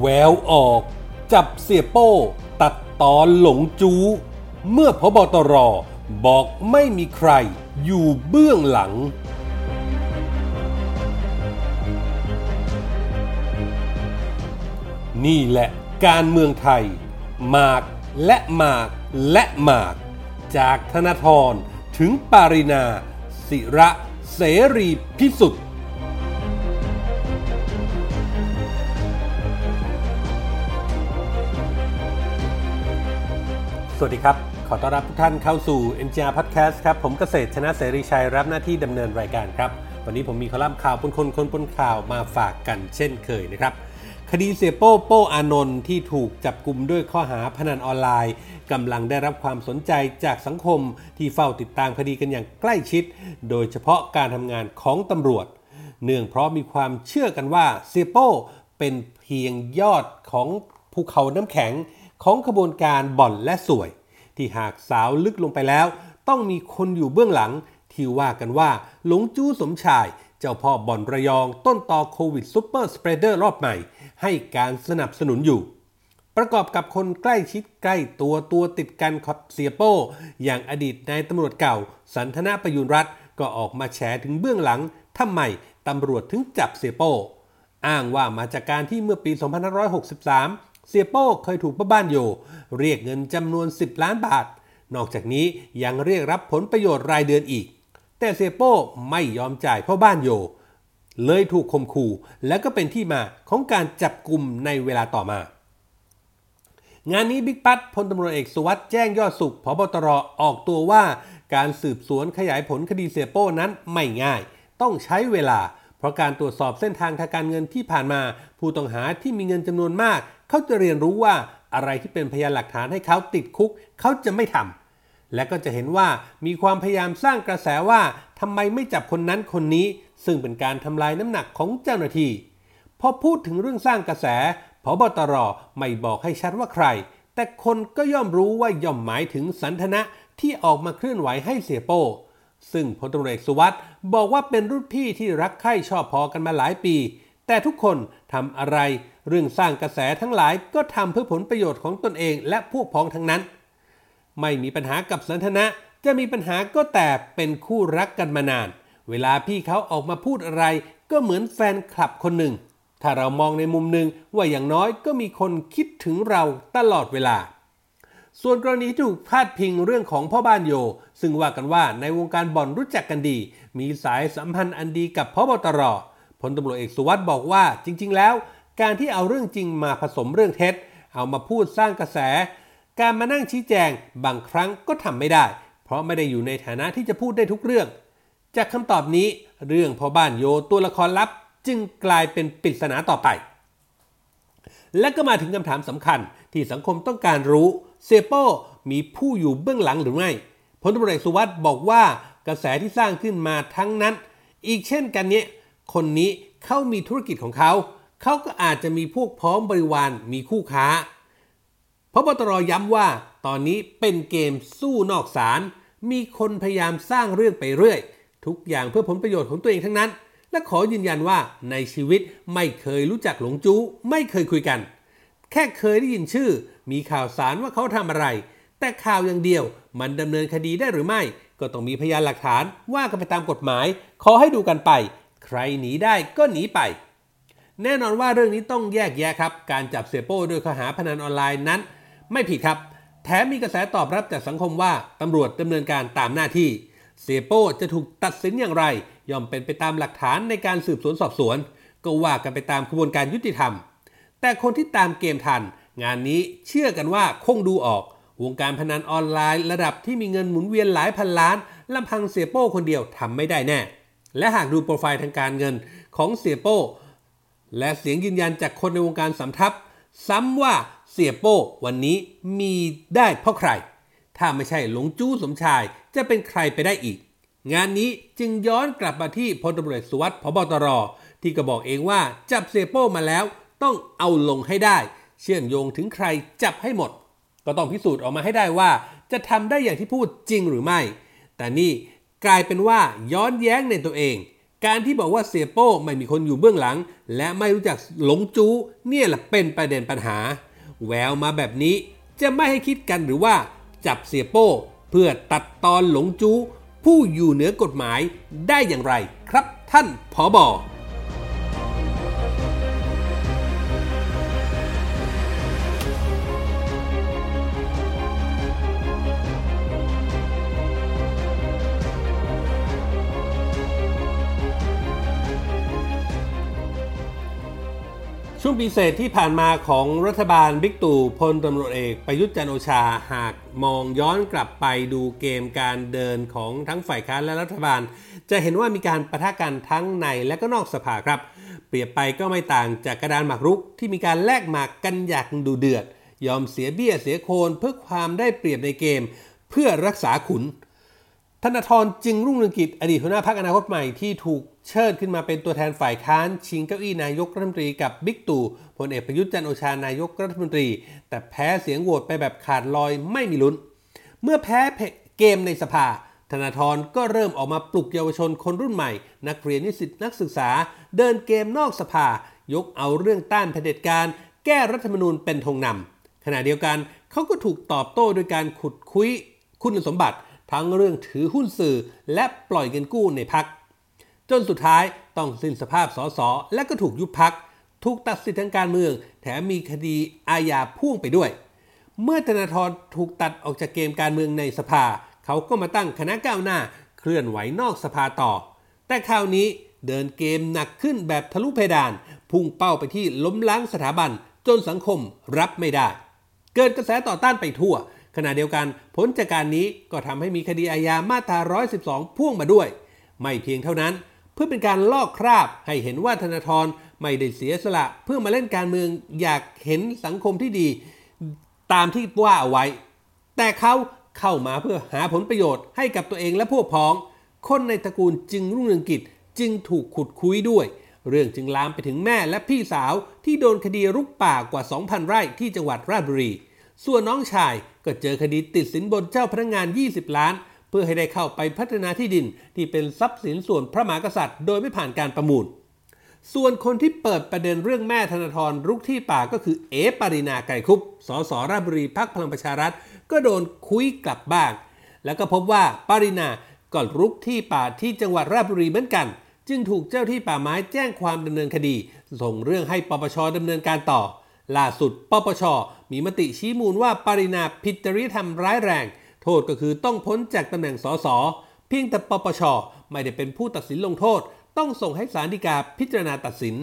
แววออก จับเสียโป้ ตัดตอนหลงจู เมื่อพบตรบอกไม่มีใครอยู่เบื้องหลัง นี่แหละการเมืองไทย หมากและหมากและหมาก จากธนาธรถึงปารินา ศิระเสรีพิสุทธิ์ สวัสดีครับ ขอต้อนรับทุกท่านเข้าสู่ NGR Podcast ครับ ผมเกษตรชนะเสรีชัยรับหน้าที่ดำเนินรายการครับ วันนี้ผมมีคอลัมน์ข่าวปนคนคนปนข่าวมาฝากกันเช่นเคยนะครับ คดีเสียโป้โป้อานนท์ที่ถูกจับกลุ่มด้วยข้อหาพนันออนไลน์กำลังได้รับความสนใจจากสังคมที่เฝ้าติดตามคดีกันอย่างใกล้ชิด โดยเฉพาะการทำงานของตำรวจ เนื่องเพราะมีความเชื่อกันว่าเสียโป้เป็นเพียงยอดของภูเขาน้ำแข็ง ของขบวนการบ่อนและสวย ที่หากสาวลึกลงไปแล้ว ต้องมีคนอยู่เบื้องหลัง ที่ว่ากันว่าหลงจู้สมชาย เจ้าพ่อบ่อนระยองต้นต่อโควิดซูเปอร์สเปรเดอร์รอบใหม่ ให้การสนับสนุนอยู่ประกอบกับคนใกล้ชิดใกล้ตัวตัวติดกันขับเสียโป้ อย่างอดีตนายตำรวจเก่า สันทนาประยุนรัฐก็ออกมาแฉถึงเบื้องหลังทำไมตำรวจถึงจับเสียโป้ อ้างว่ามาจากการที่เมื่อปี 2563 เสียโป้เคยถูกป้าบ้านโยเรียกเงินจำนวน 10 ล้านบาท นอกจากนี้ยังเรียกรับผลประโยชน์รายเดือนอีก แต่เสียโป้ไม่ยอมจ่ายพ่อบ้านโย เลยถูกข่มขู่และก็เป็นที่มาของการจับกลุ่มในเวลาต่อมา งานนี้บิ๊กปัตพลตำรวจเอกสุวัสด์แจ้งยอดสุขพบตรออกตัวว่า การสืบสวนขยายผลคดีเสียโป้นั้นไม่ง่าย ต้องใช้เวลา เพราะการตรวจสอบเส้นทางทางการเงินที่ผ่านมา ผู้ต้องหาที่มีเงินจำนวนมาก เขาจะเรียนรู้ว่าอะไรที่เป็นพยานหลักฐานให้เขาติดคุก เขาจะไม่ทำและก็จะเห็นว่ามีความพยายามสร้างกระแสว่าทำไมไม่จับคนนั้นคนนี้ ซึ่งเป็นการทำลายน้ำหนักของเจ้าหน้าที่พอพูดถึงเรื่องสร้างกระแสพบตรไม่บอกให้ชัดว่าใคร แต่คนก็ย่อมรู้ว่าย่อมหมายถึงสันทนะที่ออกมาเคลื่อนไหวให้เสียโป้ซึ่งพลตำรวจเอกสุวัสด์บอกว่าเป็นรุ่นพี่ที่รักใคร่ชอบพอกันมาหลายปี แต่ทุกคนทำอะไรเรื่องสร้างกระแสทั้งหลายก็ทำเพื่อผลประโยชน์ของตนเองและพวกพ้องทั้งนั้น ไม่มีปัญหากับสันทนะ จะมีปัญหาก็แต่เป็นคู่รักกันมานาน เวลาพี่เขาออกมาพูดอะไร ก็เหมือนแฟนคลับคนหนึ่ง ถ้าเรามองในมุมหนึ่งว่าอย่างน้อยก็มีคนคิดถึงเราตลอดเวลา ส่วนกรณีที่ถูกพาดพิงเรื่องของพ่อบ้านโย ซึ่งว่ากันว่าในวงการบ่อนรู้จักกันดี มีสายสัมพันธ์อันดีกับพบตร พลตำรวจเอกสุวัสด์บอกว่าจริง ๆ แล้ว การที่เอาเรื่องจริงมาผสมเรื่องเท็จ เอามาพูดสร้างกระแส การมานั่งชี้แจงบางครั้งก็ทำไม่ได้ เพราะไม่ได้อยู่ในฐานะที่จะพูดได้ทุกเรื่อง จากคำตอบนี้เรื่องพ่อบ้านโยตัวละครลับจึงกลายเป็นปริศนาต่อไป และก็มาถึงคำถามสำคัญที่สังคมต้องการรู้เซโป้มีผู้อยู่เบื้องหลังหรือไม่พลตำรวจเอกสุวัสด์บอกว่ากระแสที่สร้างขึ้นมาทั้งนั้น อีกเช่นกันเนี้ย คนนี้เขามีธุรกิจของเขาเขาก็อาจจะมีพวกพร้องบริวารมีคู่ค้าพบตรย้ำว่าตอนนี้เป็นเกมสู้นอกศาลมีคนพยายามสร้างเรื่องไปเรื่อย ทุกอย่างเพื่อผลประโยชน์ของตัวเองทั้งนั้น และขอยืนยันว่าในชีวิตไม่เคยรู้จักหลงจู้ไม่เคยคุยกัน แค่เคยได้ยินชื่อ มีข่าวสารว่าเขาทำอะไร แต่ข่าวอย่างเดียวมันดำเนินคดีได้หรือไม่ ก็ต้องมีพยานหลักฐานว่ากันไปตามกฎหมาย ขอให้ดูกันไป ใครหนีได้ก็หนีไป แน่นอนว่าเรื่องนี้ต้องแยกแยะครับ การจับเสียโป้โดยข้อหาพนันออนไลน์นั้น ไม่ผิดครับ แถมมีกระแสตอบรับจากสังคมว่าตำรวจดำเนินการตามหน้าที่ เสียโป้จะถูกตัดสินอย่างไร ย่อมเป็นไปตามหลักฐานในการสืบสวนสอบสวน ก็ว่ากันไปตามกระบวนการยุติธรรม แต่คนที่ตามเกมทัน งานนี้เชื่อกันว่าคงดูออก วงการพนันออนไลน์ ระดับที่มีเงินหมุนเวียนหลายพันล้านลำพังเสียโป้คนเดียวทำไม่ได้แน่ และหากดูโปรไฟล์ทางการเงินของเสียโป้ และเสียงยืนยันจากคนในวงการสำทับ ซ้ำว่าเสียโป้วันนี้มีได้เพราะใคร ถ้าไม่ใช่หลงจู้สมชายจะเป็นใครไปได้อีก งานนี้จึงย้อนกลับมาที่พลตำรวจสุวัสดิ์พบตร ที่ก็บอกเองว่าจับเสียโป้มาแล้วต้องเอาลงให้ได้ เชื่อมโยงถึงใครจับให้หมด ก็ต้องพิสูจน์ออกมาให้ได้ว่า จะทำได้อย่างที่พูดจริงหรือไม่ แต่นี่ กลายเป็นว่าย้อนแย้งในตัวเอง การที่บอกว่าเสียโป้ไม่มีคนอยู่เบื้องหลัง และไม่รู้จักหลงจู้เนี่ยแหละเป็นประเด็นปัญหา แววมาแบบนี้จะไม่ให้คิดกันหรือว่า จับเสียโป้เพื่อตัดตอนหลงจู้ผู้อยู่เหนือกฎหมายได้อย่างไรครับท่านผอบอ ช่วงปีเศษที่ผ่านมาของรัฐบาลบิ๊กตู่พลตำรวจเอกประยุทธ์จันโอชาหากมองย้อนกลับไปดูเกมการเดินของทั้งฝ่ายค้านและรัฐบาล จะเห็นว่ามีการประทะกันทั้งในและก็นอกสภาครับ เปรียบไปก็ไม่ต่างจากกระดานหมากรุกที่มีการแลกหมากกันอย่างดูเดือด ยอมเสียเบี้ยเสียโคนเพื่อความได้เปรียบในเกม เพื่อรักษาขุน ธนาธรจึงรุ่งเรืองกิจอดีตหัวหน้าพรรคอนาคตใหม่ที่ถูกเชิดขึ้นมาเป็นตัวแทนฝ่ายค้าน ชิงเก้าอี้นายกรัฐมนตรีกับบิ๊กตู่พลเอกประยุทธ์จันโอชานายกรัฐมนตรี แต่แพ้เสียงโหวตไปแบบขาดลอยไม่มีลุ้น เมื่อแพ้เกมในสภา ธนาธรก็เริ่มออกมาปลุกเยาวชนคนรุ่นใหม่ นักเรียนนิสิตนักศึกษา เดินเกมนอกสภา ยกเอาเรื่องต้านเผด็จการ แก้รัฐธรรมนูญเป็นธงนำขณะเดียวกันเขาก็ถูกตอบโต้โดยการขุดคุยคุณสมบัติ ทั้งเรื่องถือหุ้นสื่อและปล่อยเงินกู้ในพัก จนสุดท้ายต้องสิ้นสภาพสสและก็ถูกยุบพัก ถูกตัดสิทธิทางการเมือง แถมมีคดีอาญาพ่วงไปด้วย เมื่อธนาธรถูกตัดออกจากเกมการเมืองในสภา เขาก็มาตั้งคณะก้าวหน้า เคลื่อนไหวนอกสภาต่อ แต่คราวนี้เดินเกมหนักขึ้นแบบทะลุเพดาน พุ่งเป้าไปที่ล้มล้างสถาบันจนสังคมรับไม่ได้ เกิดกระแสต่อต้านไปทั่ว ขณะเดียวกันผลจากการนี้ก็ทำให้มีคดีอาญามาตรา 112 พ่วงมาด้วย ไม่เพียงเท่านั้น เพื่อเป็นการลอกคราบให้เห็นว่าธนาธรไม่ได้เสียสละ เพื่อมาเล่นการเมืองอยากเห็นสังคมที่ดี ตามที่ว่าเอาไว้ แต่เขาเข้ามาเพื่อหาผลประโยชน์ให้กับตัวเองและพวกพ้อง คนในตระกูลจึงรุ่งเรืองกิจจึงถูกขุดคุยด้วย เรื่องจึงลามไปถึงแม่และพี่สาวที่โดนคดีรุกป่ากว่า 2,000 ไร่ที่จังหวัดราชบุรี ส่วนน้องชายก็เจอคดีติดสินบนเจ้าพนักงาน 20 ล้าน เพื่อให้ได้เข้าไปพัฒนาที่ดินที่เป็นทรัพย์สินส่วนพระมหากษัตริย์ โดยไม่ผ่านการประมูล ส่วนคนที่เปิดประเด็นเรื่องแม่ธนาธรรุกที่ป่าก็คือเอปารินาไก่คุปสสราชบุรีพักพลังประชารัฐ ก็โดนคุยกลับบ้าง แล้วก็พบว่าปารินาก็รุกที่ป่าที่จังหวัดราชบุรีเหมือนกัน จึงถูกเจ้าที่ป่าไม้แจ้งความดำเนินคดี ส่งเรื่องให้ปปชดำเนินการต่อ ล่าสุดปปช มีมติชี้มูลว่าปรินาผิดจริยธรรมร้ายแรง โทษก็คือต้องพ้นจากตำแหน่งสสเพียงแต่ปปช ไม่ได้เป็นผู้ตัดสินลงโทษ ต้องส่งให้ศาลฎีกาพิจารณาตัดสิน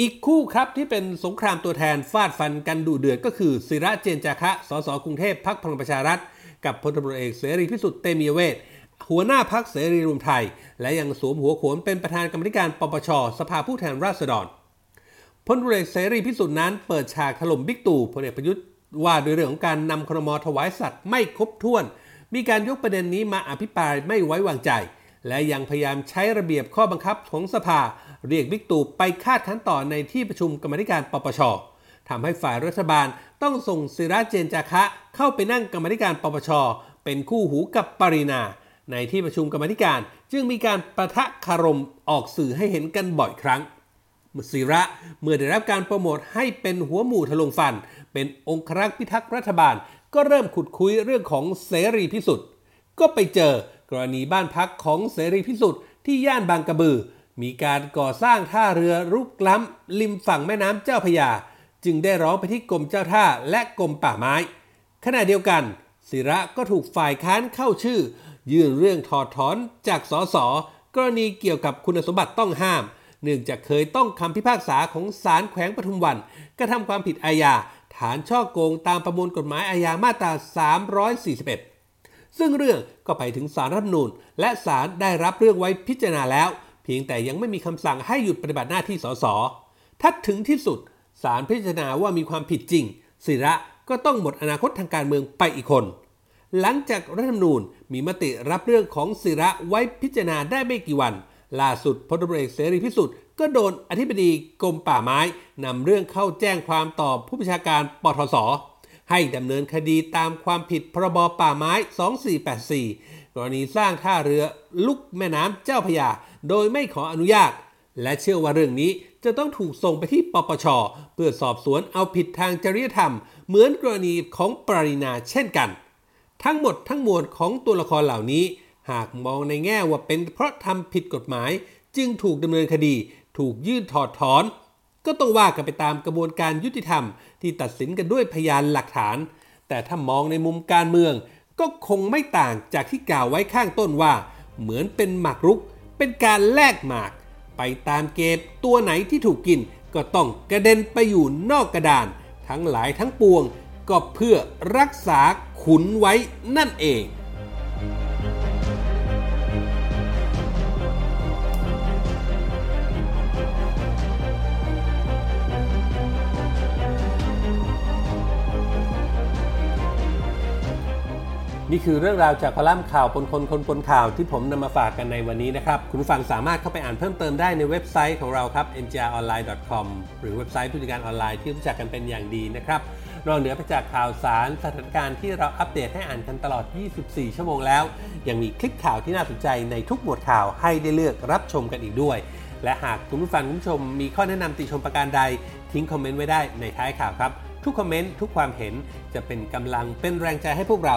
อีกคู่ครับที่เป็นสงครามตัวแทนฟาดฟันกันดุเดือดก็คือศิระเจนจาคะ สสกรุงเทพพักพลังประชารัฐ กับพลตำรวจเอกเสรีพิสุทธิ์เตมียเวทหัวหน้าพักเสรีรวมไทย และยังสวมหัวโขนเป็นประธานกรรมธิการปปช สภาผู้แทนราษฎร พลเอเสรีพิสุทธิ์นั้นเปิดฉากถล่มบิ๊กตู่พลเอกประยุทธ์ว่าด้วยเรื่องของการนำครมถวายสัตว์ไม่ครบถ้วน มีการยกประเด็นนี้มาอภิปรายไม่ไว้วางใจ และยังพยายามใช้ระเบียบข้อบังคับของสภา เรียกบิ๊กตู่ไปคาดคั้นต่อในที่ประชุมกรรมธิการปปชทำให้ฝ่ายรัฐบาลต้องส่งศิระเจนจาคะ เข้าไปนั่งกรรมธิการปปชเป็นคู่หูกับปรินา ในที่ประชุมกรรมธิการ จึงมีการประทะคารมออกสื่อให้เห็นกันบ่อยครั้ง ศิระเมื่อได้รับการโปรโมทให้เป็นหัวหมู่ทะลงฟัน เป็นองครักษ์พิทักษ์รัฐบาล ก็เริ่มขุดคุยเรื่องของเสรีพิสุทธิ์ก็ไปเจอกรณีบ้านพักของเสรีพิสุทธิ์ที่ย่านบางกระบือ มีการก่อสร้างท่าเรือรุกล้ำริมฝั่งแม่น้ำเจ้าพยา จึงได้ร้องไปที่กรมเจ้าท่าและกรมป่าไม้ ขณะเดียวกัน ศิระก็ถูกฝ่ายค้านเข้าชื่อ ยื่นเรื่องถอดถอนจากสสกรณีเกี่ยวกับคุณสมบัติต้องห้าม เนื่องจากเคยต้องคำพิพากษาของศาลแขวงปทุมวันกระทำความผิดอาญาฐานช่อโกงตามประมวลกฎหมายอาญามาตรา 341 ซึ่งเรื่องก็ไปถึงศาลรัฐมนูญและศาลได้รับเรื่องไว้พิจารณาแล้ว เพียงแต่ยังไม่มีคำสั่งให้หยุดปฏิบัติหน้าที่สสถ้าถึงที่สุดศาลพิจารณาว่ามีความผิดจริง ศิระก็ต้องหมดอนาคตทางการเมืองไปอีกคน หลังจากรัฐธรรมนูญมีมติรับเรื่องของศิระไว้พิจารณาได้ไม่กี่วัน ล่าสุดพลตำรวจเอกเสรีพิสุทธิ์ก็โดนอธิบดีกรมป่าไม้นำเรื่องเข้าแจ้งความต่อผู้บัญชาการปทศให้ดำเนินคดีตามความผิดพรบป่าไม้ 2484 กรณีสร้างท่าเรือลุกแม่น้ำเจ้าพยา โดยไม่ขออนุญาต และเชื่อว่าเรื่องนี้จะต้องถูกส่งไปที่ปปช เพื่อสอบสวนเอาผิดทางจริยธรรม เหมือนกรณีของปรินาเช่นกัน ทั้งหมดทั้งมวลของตัวละครเหล่านี้ หากมองในแง่ว่าเป็นเพราะทำผิดกฎหมาย จึงถูกดำเนินคดี ถูกยื่นถอดถอน ก็ต้องว่ากันไปตามกระบวนการยุติธรรม ที่ตัดสินกันด้วยพยานหลักฐาน แต่ถ้ามองในมุมการเมือง ก็คงไม่ต่างจากที่กล่าวไว้ข้างต้นว่า เหมือนเป็นหมากรุก เป็นการแลกหมาก ไปตามเกมตัวไหนที่ถูกกิน ก็ต้องกระเด็นไปอยู่นอกกระดาน ทั้งหลายทั้งปวง ก็เพื่อรักษาขุนไว้นั่นเอง นี่คือเรื่องราวจากคอลัมน์ข่าวปนคนคนปนข่าวที่ผมนำมาฝากกันในวันนี้นะครับ คุณผู้ฟังสามารถเข้าไปอ่านเพิ่มเติมได้ในเว็บไซต์ของเราครับ mgronline.com หรือเว็บไซต์ผู้จัดการออนไลน์ที่รู้จักกันเป็นอย่างดีนะครับนอกเหนือไปจากข่าวสารสถานการณ์ที่เราอัปเดตให้อ่านกันตลอด 24 ชั่วโมงแล้ว ยังมีคลิปข่าวที่น่าสนใจในทุกหมวดข่าวให้ได้เลือกรับชมกันอีกด้วย และหากคุณผู้ฟังคุณผู้ชมมีข้อแนะนำติชมประการใด ทิ้งคอมเมนต์ไว้ได้ในท้ายข่าวครับ ทุกคอมเมนต์ทุกความเห็นจะเป็นกำลังเป็นแรงใจให้พวกเรา